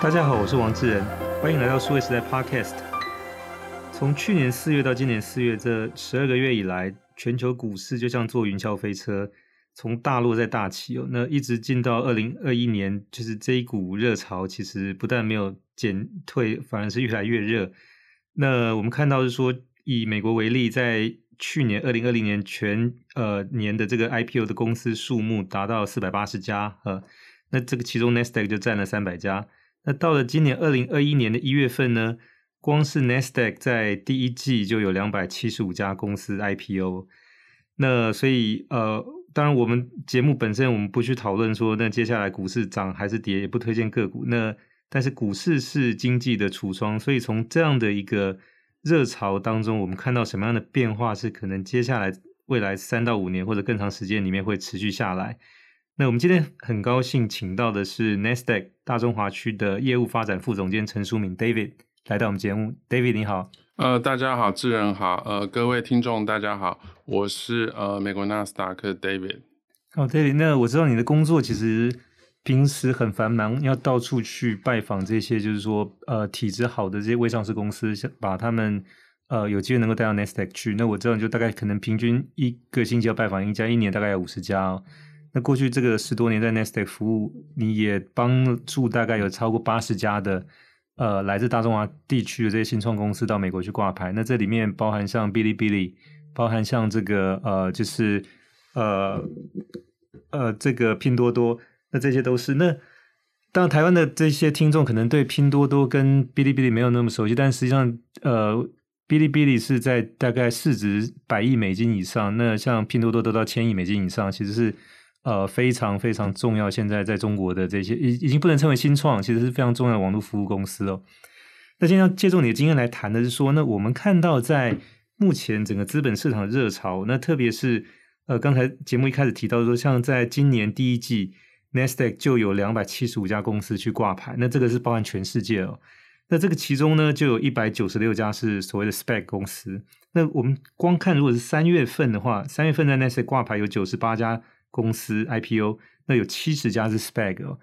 大家好，我是王志仁，欢迎来到数位时代 Podcast。从去年四月到今年四月这十二个月以来，全球股市就像坐云霄飞车，从大落再大起哦。那一直进到二零二一年，就是这一股热潮，其实不但没有减退，反而是越来越热。那我们看到是说，以美国为例，在去年二零二零年全呃年的这个 IPO 的公司数目达到四百八十家，呃，那这个其中 Nasdaq 就占了三百家。那到了今年二零二一年的一月份呢，光是 Nasdaq 在第一季就有两百七十五家公司 IPO。那所以呃，当然我们节目本身我们不去讨论说那接下来股市涨还是跌，也不推荐个股。那但是股市是经济的橱窗，所以从这样的一个热潮当中，我们看到什么样的变化是可能接下来未来三到五年或者更长时间里面会持续下来。那我们今天很高兴请到的是 Nasdaq 大中华区的业务发展副总监陈书敏 David 来到我们节目。David 你好，呃，大家好，智仁好，呃，各位听众大家好，我是呃美国纳斯达克 David。好，David，那我知道你的工作其实平时很繁忙，要到处去拜访这些，就是说呃体质好的这些未上市公司，把他们呃有机会能够带到 Nasdaq 去。那我知道就大概可能平均一个星期要拜访一家，一年大概有五十家哦。那过去这个十多年在 Nasdaq 服务，你也帮助大概有超过八十家的呃来自大中华地区的这些新创公司到美国去挂牌。那这里面包含像哔哩哔哩，包含像这个呃就是呃呃这个拼多多，那这些都是。那当台湾的这些听众可能对拼多多跟哔哩哔哩没有那么熟悉，但实际上呃哔哩哔哩是在大概市值百亿美金以上，那像拼多多都到千亿美金以上，其实是。呃，非常非常重要。现在在中国的这些已已经不能称为新创，其实是非常重要的网络服务公司哦。那今天要借助你的经验来谈的是说，那我们看到在目前整个资本市场的热潮，那特别是呃，刚才节目一开始提到说，像在今年第一季，Nasdaq 就有两百七十五家公司去挂牌，那这个是包含全世界哦。那这个其中呢，就有一百九十六家是所谓的 SPAC 公司。那我们光看如果是三月份的话，三月份在 Nasdaq 挂牌有九十八家。公司 IPO，那有七十家是 SPAC 哦。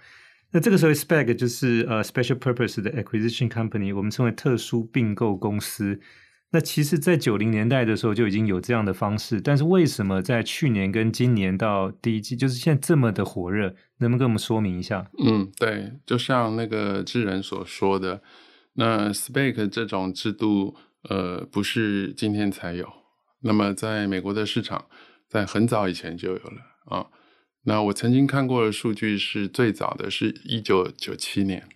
那这个时候 SPAC 就是呃 Special Purpose 的 Acquisition Company，我们称为特殊并购公司。那其实，在九零年代的时候就已经有这样的方式，但是为什么在去年跟今年到第一季，就是现在这么的火热？能不能跟我们说明一下？嗯，对，就像那个智人所说的，那 SPAC 这种制度，呃，不是今天才有。那么在美国的市场，在很早以前就有了。啊，那我曾经看过的数据是最早的是一九九七年，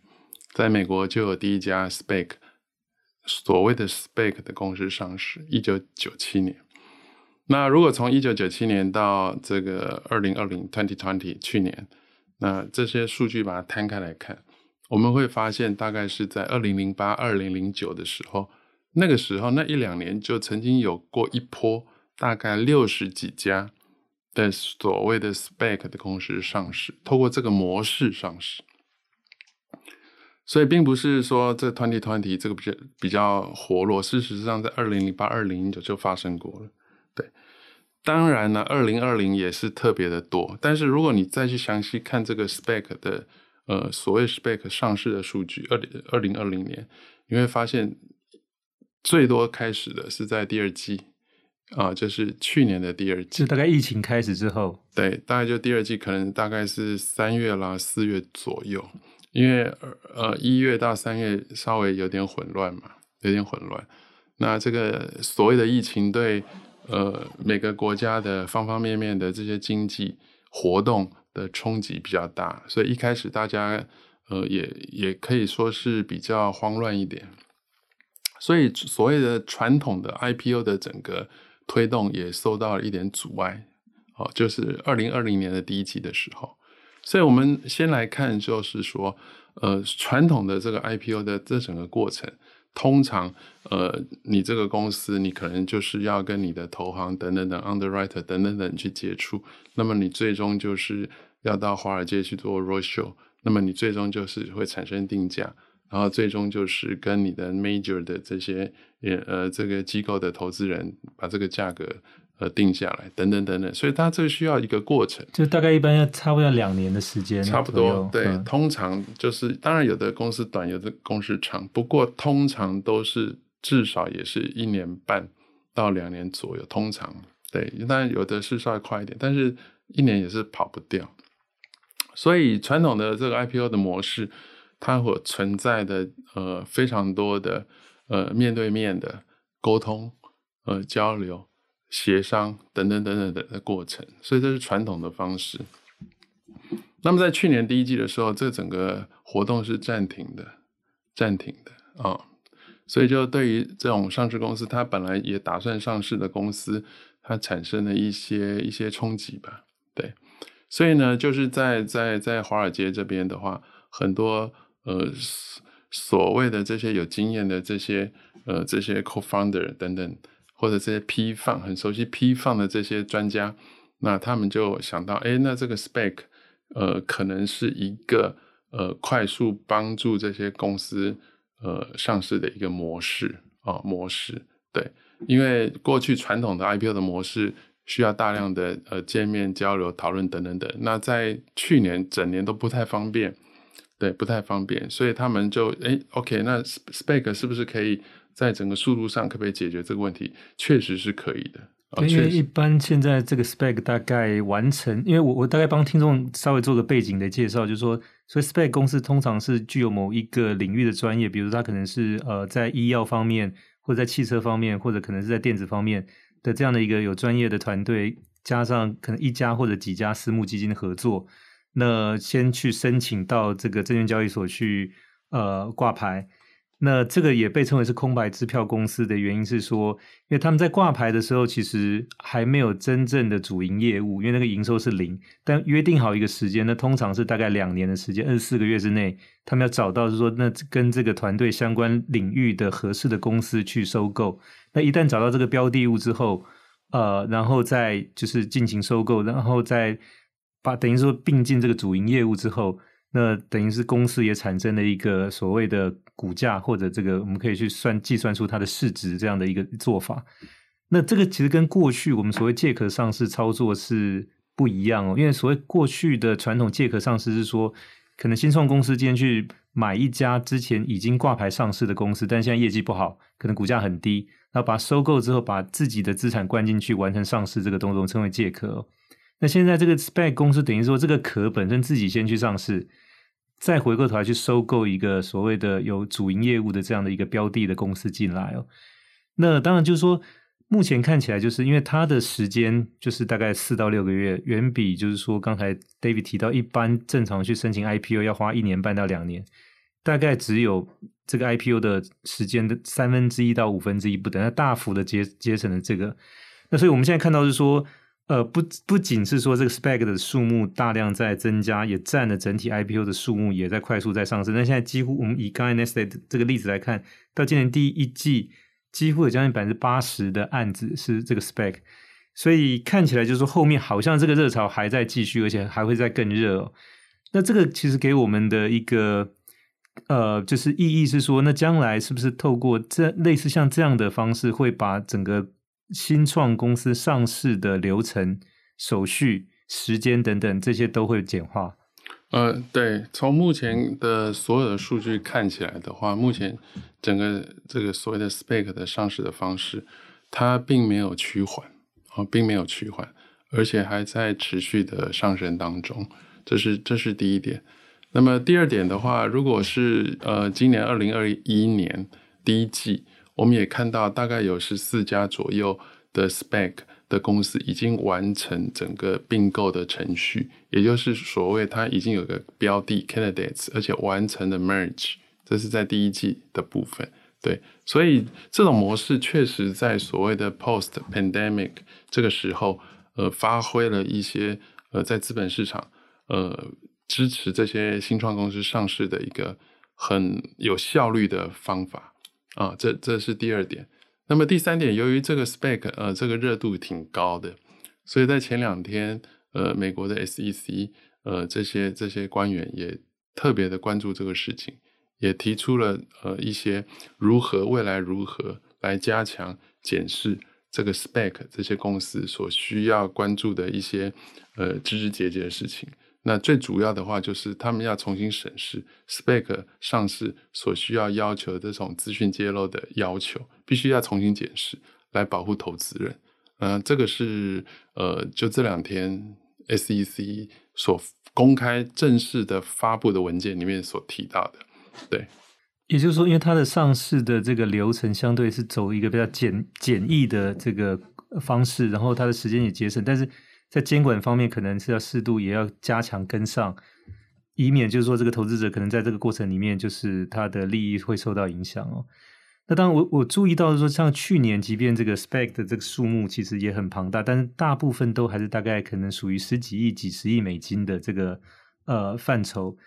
在美国就有第一家 SPAC，所谓的 SPAC 的公司上市，一九九七年。那如果从一九九七年到这个二零二零 twenty twenty 去年，那这些数据把它摊开来看，我们会发现大概是在二零零八、二零零九的时候，那个时候那一两年就曾经有过一波，大概六十几家。的所谓的 spec 的公司上市，透过这个模式上市，所以并不是说这 twenty twenty 这个比较比较活络，事实上在二零零八、二零零九就发生过了。对，当然呢，二零二零也是特别的多。但是如果你再去详细看这个 spec 的呃所谓 spec 上市的数据，二零二零二零年，你会发现最多开始的是在第二季。啊，就是去年的第二季，就大概疫情开始之后，对，大概就第二季，可能大概是三月啦、四月左右，因为呃一月到三月稍微有点混乱嘛，有点混乱。那这个所谓的疫情对呃每个国家的方方面面的这些经济活动的冲击比较大，所以一开始大家呃也也可以说是比较慌乱一点。所以所谓的传统的 IPO 的整个推动也受到了一点阻碍，哦，就是二零二零年的第一季的时候，所以我们先来看，就是说，呃，传统的这个 IPO 的这整个过程，通常，呃，你这个公司，你可能就是要跟你的投行等等等 underwriter 等等等去接触，那么你最终就是要到华尔街去做 roadshow，那么你最终就是会产生定价。然后最终就是跟你的 major 的这些呃这个机构的投资人把这个价格呃定下来，等等等等，所以它这个需要一个过程，就大概一般要差不多要两年的时间，差不多对，嗯、通常就是当然有的公司短，有的公司长，不过通常都是至少也是一年半到两年左右，通常对，当然有的是稍微快一点，但是一年也是跑不掉。所以传统的这个 IPO 的模式，它会存在的呃非常多的呃面对面的沟通、呃交流、协商等等等等的的过程，所以这是传统的方式。那么在去年第一季的时候，这整个活动是暂停的，暂停的啊、所以就对于这种上市公司，它本来也打算上市的公司，它产生了一些一些冲击吧，对。所以呢，就是在在在华尔街这边的话，很多呃所谓的这些有经验的这些呃这些 co-founder 等等，或者这些 PE fund 很熟悉 PE fund 的这些专家，那他们就想到，哎，那这个 SPAC 呃可能是一个呃快速帮助这些公司呃上市的一个模式啊、模式，对，因为过去传统的 IPO 的模式。需要大量的呃见面交流讨论等等等，那在去年整年都不太方便，对，不太方便，所以他们就哎，OK，那 Spec 是不是可以在整个速度上可不可以解决这个问题？确实是可以的。对，因为一般现在这个 Spec 大概完成，因为我我大概帮听众稍微做个背景的介绍，就是说，所以 Spec 公司通常是具有某一个领域的专业，比如说它可能是呃在医药方面，或者在汽车方面，或者可能是在电子方面。的这样的一个有专业的团队，加上可能一家或者几家私募基金的合作，那先去申请到这个证券交易所去呃挂牌。那这个也被称为是空白支票公司的原因是说，因为他们在挂牌的时候其实还没有真正的主营业务，因为那个营收是零。但约定好一个时间，那通常是大概两年的时间，二十四个月之内，他们要找到是说那跟这个团队相关领域的合适的公司去收购。那一旦找到这个标的物之后，呃，然后再就是进行收购，然后再把等于说并进这个主营业务之后，那等于是公司也产生了一个所谓的股价或者这个我们可以去算计算出它的市值这样的一个做法。那这个其实跟过去我们所谓借壳上市操作是不一样哦，因为所谓过去的传统借壳上市是说，可能新创公司今天去买一家之前已经挂牌上市的公司，但现在业绩不好，可能股价很低。然后把收购之后，把自己的资产灌进去，完成上市这个动作，称为借壳。那现在这个 SPAC 公司等于说，这个壳本身自己先去上市，再回过头来去收购一个所谓的有主营业务的这样的一个标的的公司进来哦。那当然就是说，目前看起来就是因为它的时间就是大概四到六个月，远比就是说刚才 David 提到，一般正常去申请 IPO 要花一年半到两年。大概只有这个 IPO 的时间的三分之一到五分之一不等，它大幅的节节省了这个。那所以我们现在看到是说，呃，不不仅是说这个 spec 的数目大量在增加，也占了整体 IPO 的数目也在快速在上升。那现在几乎我们以刚才 Nextech 这个例子来看，到今年第一季，几乎有将近百分之八十的案子是这个 spec，所以看起来就是说后面好像这个热潮还在继续，而且还会再更热哦。那这个其实给我们的一个。呃，就是意义是说，那将来是不是透过这类似像这样的方式，会把整个新创公司上市的流程、手续、时间等等这些都会简化？呃，对，从目前的所有的数据看起来的话，目前整个这个所谓的 SPAC 的上市的方式，它并没有趋缓啊，并没有趋缓，而且还在持续的上升当中，这是这是第一点。那么第二点的话，如果是呃今年二零二一年第一季，我们也看到大概有十四家左右的 SPAC 的公司已经完成整个并购的程序，也就是所谓它已经有个标的 candidates，而且完成了 merge，这是在第一季的部分。对，所以这种模式确实在所谓的 post pandemic 这个时候，呃，发挥了一些呃在资本市场呃。支持这些新创公司上市的一个很有效率的方法啊，这这是第二点。那么第三点，由于这个 SPAC 呃这个热度挺高的，所以在前两天呃美国的 SEC 呃这些这些官员也特别的关注这个事情，也提出了呃一些如何未来如何来加强检视这个 SPAC 这些公司所需要关注的一些呃枝枝节节的事情。那最主要的话就是他们要重新审视 SPAC 上市所需要要求的这种资讯揭露的要求，必须要重新检视，来保护投资人。嗯、呃，这个是呃，就这两天 SEC 所公开正式的发布的文件里面所提到的。对，也就是说，因为它的上市的这个流程相对是走一个比较简简易的这个方式，然后它的时间也节省，但是。在监管方面，可能是要适度，也要加强跟上，以免就是说这个投资者可能在这个过程里面，就是他的利益会受到影响哦。那当然我，我注意到说，像去年，即便这个 spec 的这个数目其实也很庞大，但是大部分都还是大概可能属于十几亿、几十亿美金的这个呃范畴。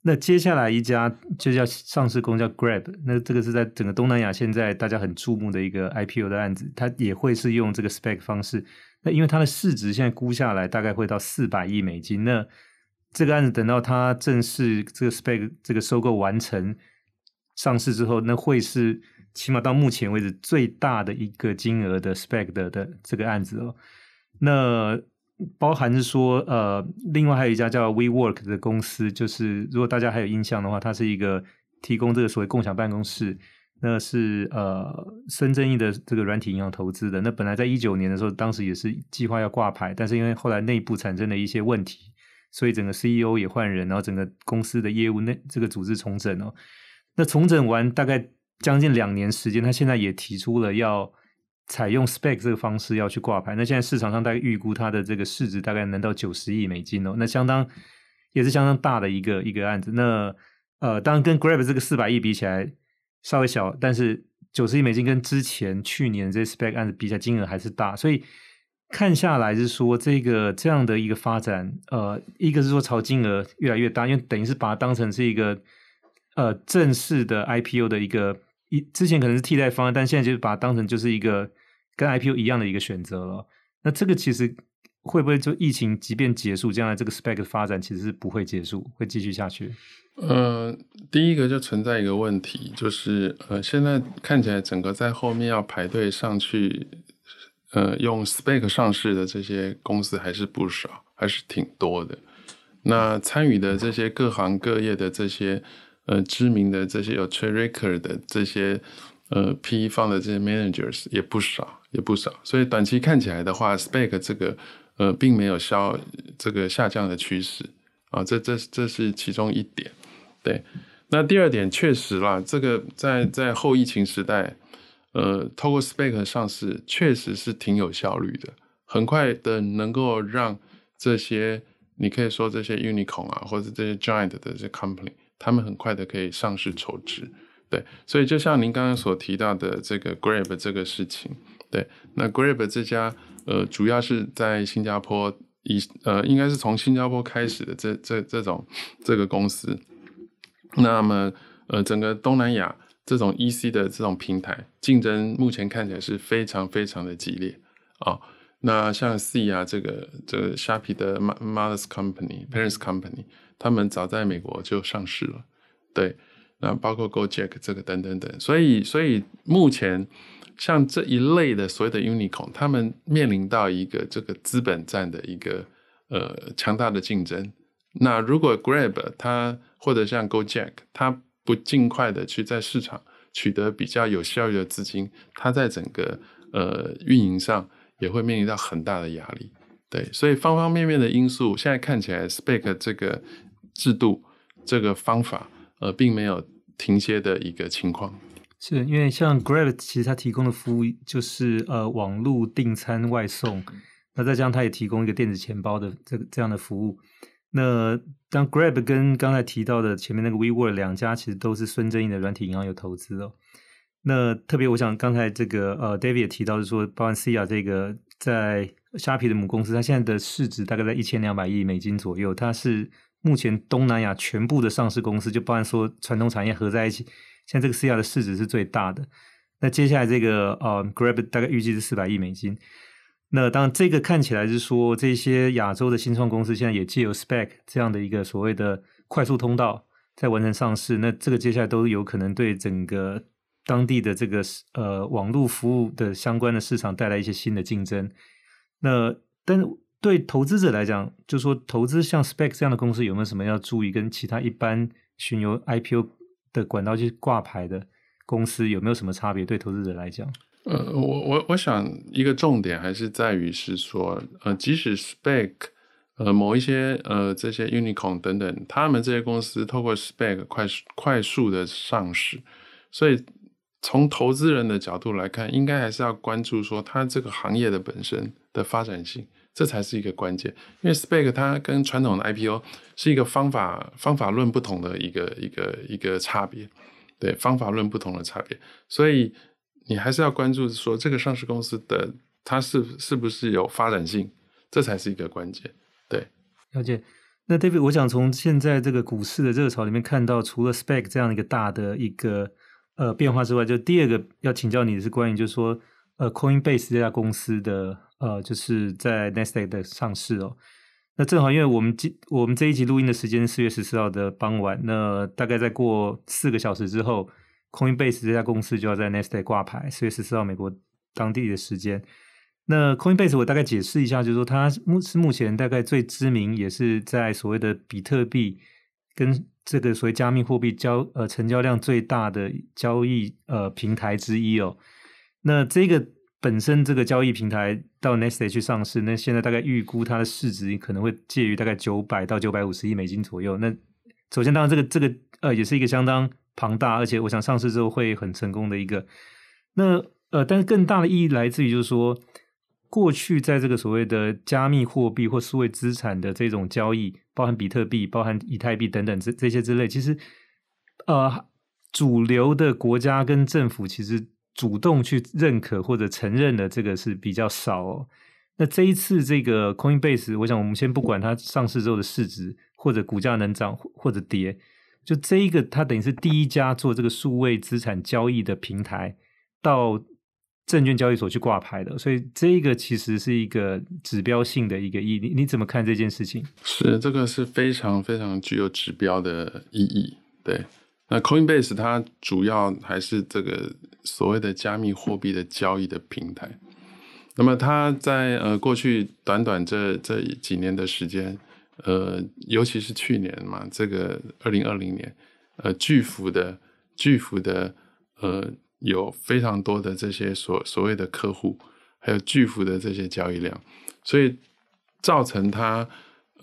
那接下来一家就叫上市公司叫 Grab，那这个是在整个东南亚现在大家很注目的一个 IPO 的案子，它也会是用这个 spec 方式。那因为它的市值现在估下来大概会到四百亿美金，那这个案子等到它正式这个 spec 这个收购完成上市之后，那会是起码到目前为止最大的一个金额的 spec 的的这个案子哦。那包含是说，呃，另外还有一家叫 WeWork 的公司，就是如果大家还有印象的话，它是一个提供这个所谓共享办公室。那是呃孙正义的这个软体银行投资的。那本来在一九年的时候，当时也是计划要挂牌，但是因为后来内部产生了一些问题，所以整个 CEO 也换人，然后整个公司的业务那这个组织重整哦。那重整完大概将近两年时间，他现在也提出了要采用 SPAC 这个方式要去挂牌。那现在市场上大概预估它的这个市值大概能到九十亿美金哦，那相当也是相当大的一个一个案子。那呃，当然跟 Grab 这个四百亿比起来。稍微小，但是九十亿美金跟之前去年这 SPAC 案子比起来，金额还是大，所以看下来是说这个这样的一个发展，呃，一个是说朝金额越来越大，因为等于是把它当成是一个呃正式的 IPO 的一个一之前可能是替代方案，但现在就是把它当成就是一个跟 IPO 一样的一个选择了。那这个其实会不会就疫情即便结束，将来这个 SPAC 的发展其实是不会结束，会继续下去？呃，第一个就存在一个问题，就是呃，现在看起来整个在后面要排队上去，呃，用 SPAC 上市的这些公司还是不少，还是挺多的。那参与的这些各行各业的这些呃知名的这些有 track record 的这些呃 PE fund 的这些 managers 也不少，也不少。所以短期看起来的话，SPAC 这个呃并没有消这个下降的趋势啊，这这这是其中一点。对，那第二点确实啦，这个在在后疫情时代，呃，透过 SPAC 上市确实是挺有效率的，很快的能够让这些你可以说这些 unicorn 啊，或者这些 giant 的这些 company，他们很快的可以上市筹资。对，所以就像您刚刚所提到的这个 Grab 这个事情，对，那 Grab 这家呃，主要是在新加坡以呃，应该是从新加坡开始的这这这种这个公司。那么，呃，整个东南亚这种 EC 的这种平台竞争，目前看起来是非常非常的激烈啊、哦。那像 C 啊，这个这个虾皮的 Mother's Company、Parents Company，他们早在美国就上市了。对，那包括 Gojek 这个等等等。所以，所以目前像这一类的所谓的 Unicorn，他们面临到一个这个资本战的一个呃强大的竞争。那如果 Grab 它或者像 GoJack 它不尽快的去在市场取得比较有效率的资金，它在整个呃运营上也会面临到很大的压力。对，所以方方面面的因素，现在看起来 SPAC 这个制度这个方法呃并没有停歇的一个情况。是因为像 Grab 其实它提供的服务就是呃网络订餐外送，那再加上它也提供一个电子钱包的这个这样的服务。那当 Grab 跟刚才提到的前面那个 WeWork 两家，其实都是孙正义的软体银行有投资哦。那特别我想刚才这个呃 David 也提到是说，包含 Sia 这个在虾皮的母公司，它现在的市值大概在一千两百亿美金左右，它是目前东南亚全部的上市公司，就包含说传统产业合在一起，现在这个 C R 的市值是最大的。那接下来这个呃 Grab 大概预计是四百亿美金。那当然，这个看起来是说，这些亚洲的新创公司现在也借由 Spec 这样的一个所谓的快速通道在完成上市。那这个接下来都有可能对整个当地的这个呃网络服务的相关的市场带来一些新的竞争。那但对投资者来讲，就说投资像 Spec 这样的公司有没有什么要注意？跟其他一般巡游 IPO 的管道去挂牌的公司有没有什么差别？对投资者来讲，呃，我我我想一个重点还是在于是说，呃，即使 SPAC。呃，某一些呃，这些 unicorn 等等，他们这些公司透过 SPAC 快速快速的上市，所以从投资人的角度来看，应该还是要关注说它这个行业的本身的发展性，这才是一个关键。因为 SPAC 它跟传统的 IPO 是一个方法方法论不同的一个一个一个差别，对，方法论不同的差别，所以你还是要关注说这个上市公司的它是是不是有发展性，这才是一个关键。对，了解。那 David，我想从现在这个股市的热潮里面看到，除了 SPAC 这样一个大的一个呃变化之外，就第二个要请教你的是关于，就是说呃 Coinbase 这家公司的呃，就是在 Nasdaq 的上市哦。那正好，因为我们今我们这一集录音的时间是四月十四号的傍晚，那大概再过四个小时之后，Coinbase 这家公司就要在 Nasdaq 挂牌，四月十四号美国当地的时间。那 Coinbase 我大概解释一下，就是说它目是目前大概最知名，也是在所谓的比特币跟这个所谓加密货币交呃成交量最大的交易呃平台之一哦。那这个本身这个交易平台到 Nasdaq 去上市，那现在大概预估它的市值可能会介于大概九百到九百五十亿美金左右。那首先当然这个这个呃也是一个相当庞大，而且我想上市之后会很成功的一个。那呃但是更大的意义来自于就是说。过去在这个所谓的加密货币或数位资产的这种交易，包含比特币、包含以太币等等这这些之类，其实呃，主流的国家跟政府其实主动去认可或者承认的这个是比较少哦。那这一次这个 Coinbase，我想我们先不管它上市之后的市值或者股价能涨或者跌，就这一个它等于是第一家做这个数位资产交易的平台到。证券交易所去挂牌的，所以这个其实是一个指标性的一个意义。你你怎么看这件事情？是这个是非常非常具有指标的意义。对，那 Coinbase 它主要还是这个所谓的加密货币的交易的平台。那么它在呃过去短短这这几年的时间，呃，尤其是去年嘛，这个二零二零年，呃，巨幅的巨幅的呃。有非常多的这些所所谓的客户，还有巨幅的这些交易量，所以造成它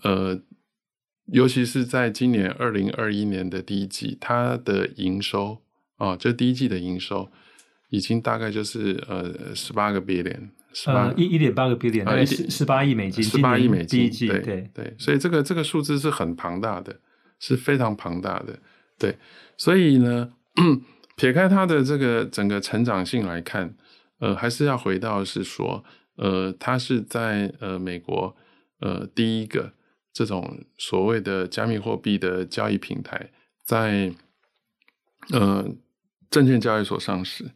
呃，尤其是在今年二零二一年的第一季，它的营收啊，这、哦、第一季的营收已经大概就是呃十八个 billion，十八一一点八个 billion，大概十十八亿美金，十八亿美金，第一季对对对，所以这个这个数字是很庞大的，是非常庞大的，对，所以呢。撇开它的这个整个成长性来看，呃，还是要回到是说，呃，它是在呃美国呃第一个这种所谓的加密货币的交易平台，在呃证券交易所上市。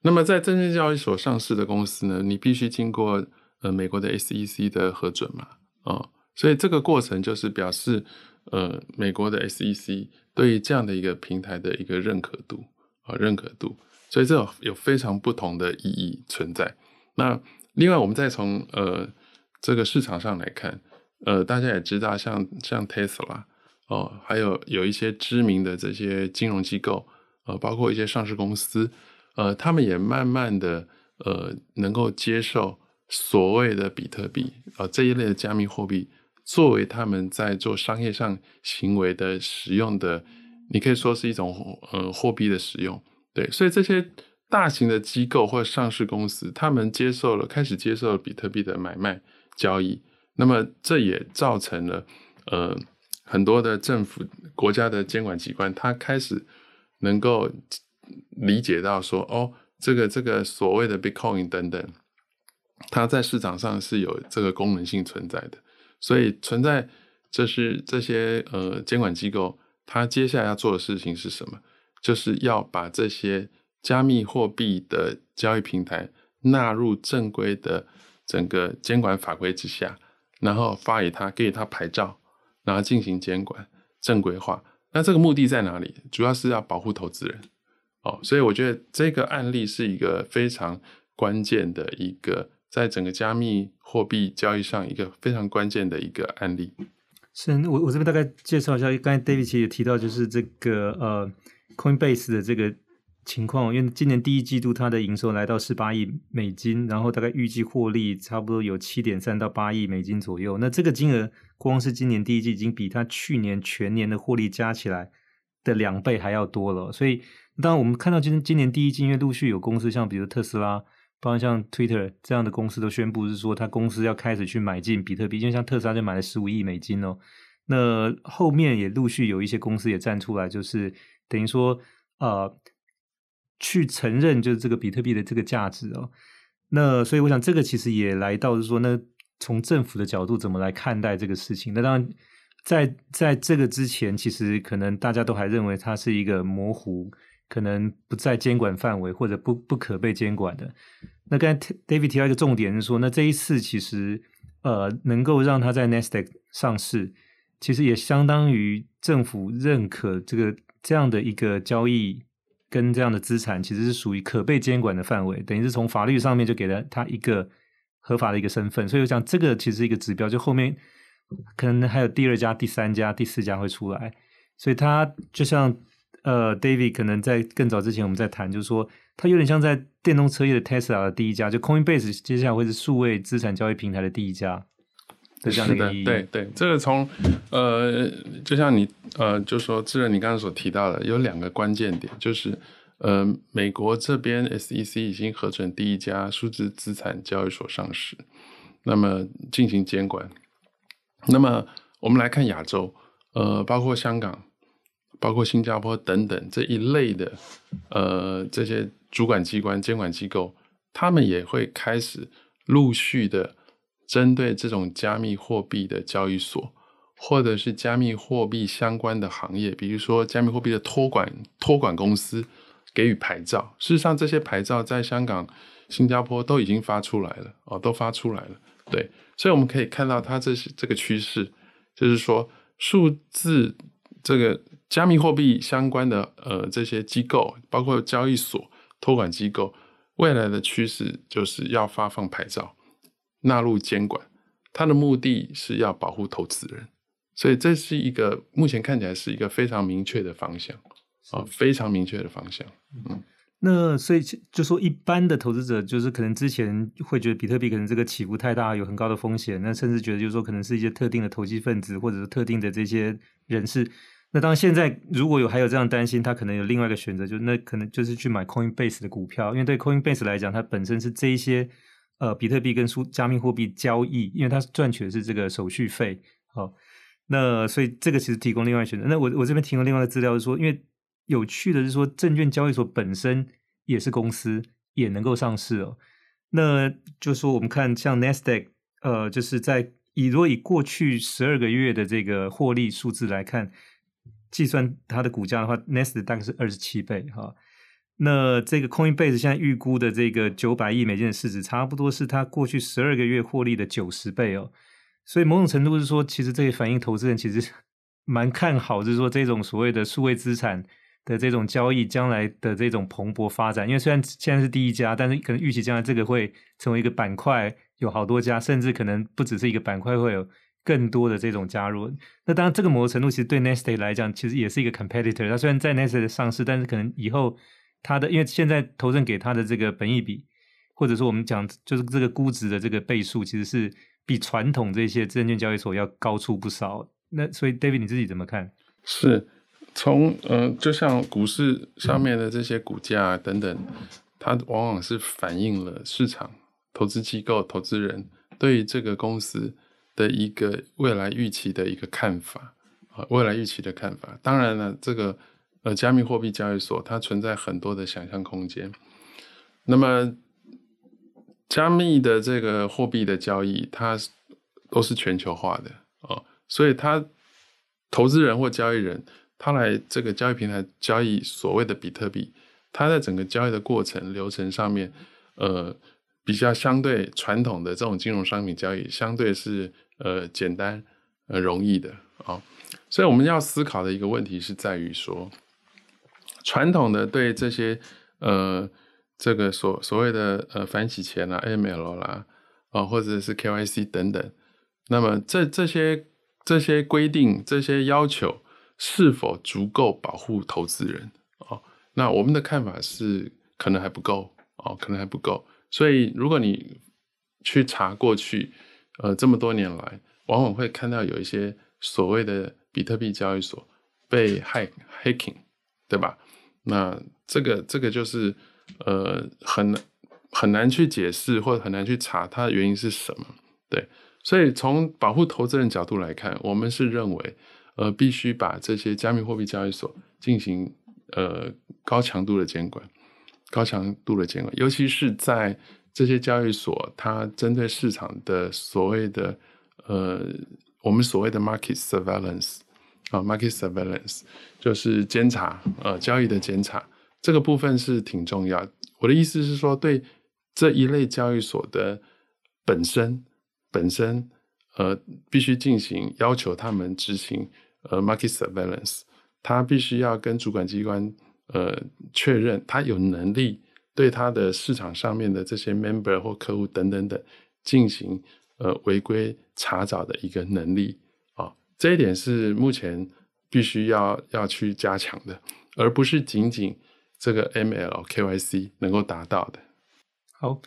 那么在证券交易所上市的公司呢，你必须经过呃美国的 SEC 的核准嘛，啊、所以这个过程就是表示呃美国的 SEC 对于这样的一个平台的一个认可度。啊，认可度，所以这有非常不同的意义存在。那另外，我们再从呃这个市场上来看，呃，大家也知道像，像 Tesla 哦，还有有一些知名的这些金融机构，呃，包括一些上市公司，呃，他们也慢慢的呃能够接受所谓的比特币啊、呃、这一类的加密货币作为他们在做商业上行为的使用的。你可以说是一种呃货币的使用，对，所以这些大型的机构或上市公司，他们接受了，开始接受比特币的买卖交易，那么这也造成了呃很多的政府国家的监管机关，他开始能够理解到说，哦，这个这个所谓的 Bitcoin 等等，它在市场上是有这个功能性存在的，所以存在这是这些呃监管机构。它接下来要做的事情是什么？就是要把这些加密货币的交易平台纳入正规的整个监管法规之下，然后发给他，给他牌照，然后进行监管正规化。那这个目的在哪里？主要是要保护投资人哦，所以我觉得这个案例是一个非常关键的一个，在整个加密货币交易上一个非常关键的一个案例。是，我我这边大概介绍一下，刚才 David 其实也提到，就是这个呃 Coinbase 的这个情况，因为今年第一季度它的营收来到十八亿美金，然后大概预计获利差不多有七点三到八亿美金左右。那这个金额光是今年第一季已经比它去年全年的获利加起来的两倍还要多了，所以。当然，我们看到今今年第一季，因为陆续有公司，像比如特斯拉，包括像 Twitter 这样的公司都宣布是说，他公司要开始去买进比特币，因为像特斯拉就买了十五亿美金哦。那后面也陆续有一些公司也站出来，就是等于说，呃，去承认就是这个比特币的这个价值哦。那所以我想，这个其实也来到是说，那从政府的角度怎么来看待这个事情？那当然，在在这个之前，其实可能大家都还认为它是一个模糊。可能不在监管范围，或者不不可被监管的。那刚才 David 提到一个重点是说，那这一次其实呃能够让它在 Nasdaq 上市，其实也相当于政府认可这个这样的一个交易跟这样的资产，其实是属于可被监管的范围，等于是从法律上面就给了它一个合法的一个身份。所以我想这个其实一个指标，就后面可能还有第二家、第三家、第四家会出来，所以它就像。呃，David 可能在更早之前我们在谈，就是说它有点像在电动车业的 Tesla 的第一家，就 Coinbase 接下来会是数位资产交易平台的第一家的这样的一个意义。对对，这个从呃，就像你呃，就说志仁你刚刚所提到的，有两个关键点，就是呃，美国这边 SEC 已经核准第一家数字资产交易所上市，那么进行监管。那么我们来看亚洲，呃，包括香港。包括新加坡等等这一类的，呃，这些主管机关、监管机构，他们也会开始陆续的针对这种加密货币的交易所，或者是加密货币相关的行业，比如说加密货币的托管托管公司给予牌照。事实上，这些牌照在香港、新加坡都已经发出来了，哦，都发出来了。对，所以我们可以看到，它这是这个趋势，就是说数字这个。加密货币相关的呃这些机构，包括交易所、托管机构，未来的趋势就是要发放牌照，纳入监管。它的目的是要保护投资人，所以这是一个目前看起来是一个非常明确的方向啊，非常明确的方向。嗯，那所以就说一般的投资者，就是可能之前会觉得比特币可能这个起伏太大，有很高的风险，那甚至觉得就是说可能是一些特定的投机分子，或者是特定的这些人士。那当然，现在如果有还有这样担心，他可能有另外一个选择，就那可能就是去买 Coinbase 的股票，因为对 Coinbase 来讲，它本身是这一些呃比特币跟数加密货币交易，因为它赚取的是这个手续费。好，那所以这个其实提供另外选择。那我我这边提供另外的资料是说，因为有趣的是说，证券交易所本身也是公司，也能够上市哦。那就说我们看像 Nasdaq，呃，就是在以如果以过去十二个月的这个获利数字来看。计算它的股价的话，Nasdaq 大概是二十七倍哈。那这个 Coinbase 现在预估的这个九百亿美金的市值，差不多是它过去十二个月获利的九十倍哦。所以某种程度是说，其实这也反映投资人其实 蛮看好，就是说这种所谓的数位资产的这种交易将来的这种蓬勃发展。因为虽然现在是第一家，但是可能预期将来这个会成为一个板块，有好多家，甚至可能不只是一个板块会有。更多的这种加入，那当然这个某种程度其实对 n e s t a 来讲，其实也是一个 competitor。它虽然在 Nasdaq 上市，但是可能以后它的，因为现在投资人给它的这个本益比，或者说我们讲就是这个估值的这个倍数，其实是比传统这些证券交易所要高出不少。那所以 David 你自己怎么看？是从、呃，就像股市上面的这些股价等等，它往往是反映了市场投资机构、投资人对于这个公司。的一个未来预期的一个看法啊，未来预期的看法。当然了，这个呃，加密货币交易所它存在很多的想象空间。那么，加密的这个货币的交易，它都是全球化的啊，所以它投资人或交易人，他来这个交易平台交易所谓的比特币，它在整个交易的过程流程上面，呃，比较相对传统的这种金融商品交易，相对是。呃，简单呃容易的啊，哦，所以我们要思考的一个问题是在于说，传统的对这些呃这个所所谓的呃反洗钱啦、AML 啦啊、或者是 KYC 等等，那么这这些这些规定、这些要求是否足够保护投资人、哦？那我们的看法是可能还不够哦，可能还不够。所以如果你去查过去呃这么多年来，往往会看到有一些所谓的比特币交易所被骇 hacking，对吧？那这个这个就是呃很很难去解释或者很难去查它的原因是什么，对。所以从保护投资人角度来看，我们是认为呃必须把这些加密货币交易所进行呃高强度的监管，高强度的监管，尤其是在这些交易所它针对市场的所谓的呃我们所谓的 market surveillance。啊，market surveillance 就是监察，呃，交易的监察，这个部分是挺重要。我的意思是说，对这一类交易所的本身本身，呃，必须进行要求他们执行，呃，market surveillance，他必须要跟主管机关，呃，确认他有能力对他的市场上面的这些 member 或客户等等等进行，呃，违规查找的一个能力啊。这一点是目前必须要要去加强的，而不是仅仅这个 ML KYC 能够达到的。好，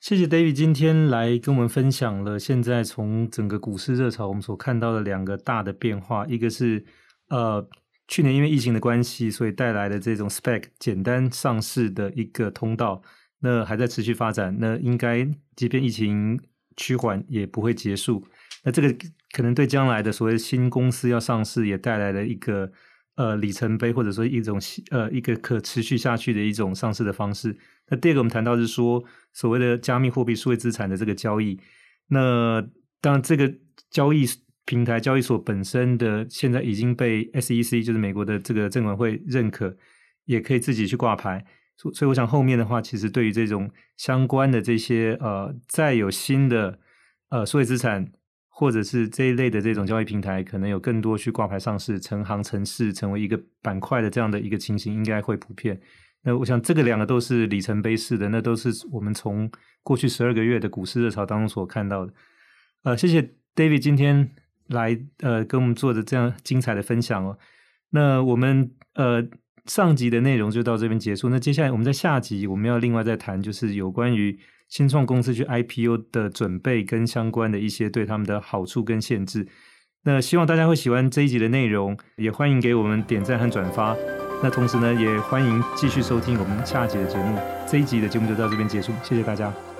谢谢 David 今天来跟我们分享了现在从整个股市热潮我们所看到的两个大的变化，一个是呃去年因为疫情的关系，所以带来的这种 spec 简单上市的一个通道，那还在持续发展，那应该即便疫情趋缓也不会结束。那这个可能对将来的所谓新公司要上市也带来了一个呃里程碑，或者说一种呃一个可持续下去的一种上市的方式。那第二个我们谈到是说所谓的加密货币数位资产的这个交易。那当然这个交易平台交易所本身的现在已经被 SEC 就是美国的这个证管会认可，也可以自己去挂牌。所所以我想后面的话，其实对于这种相关的这些呃再有新的呃数位资产。或者是这一类的这种交易平台，可能有更多去挂牌上市、成行成市，成为一个板块的这样的一个情形，应该会普遍。那我想，这个两个都是里程碑式的，那都是我们从过去十二个月的股市热潮当中所看到的。呃，谢谢 David 今天来呃跟我们做的这样精彩的分享哦。那我们呃上集的内容就到这边结束。那接下来我们在下集我们要另外再谈，就是有关于。新创公司去 IPO 的准备跟相关的一些对他们的好处跟限制，那希望大家会喜欢这一集的内容，也欢迎给我们点赞和转发。那同时呢，也欢迎继续收听我们下集的节目。这一集的节目就到这边结束，谢谢大家。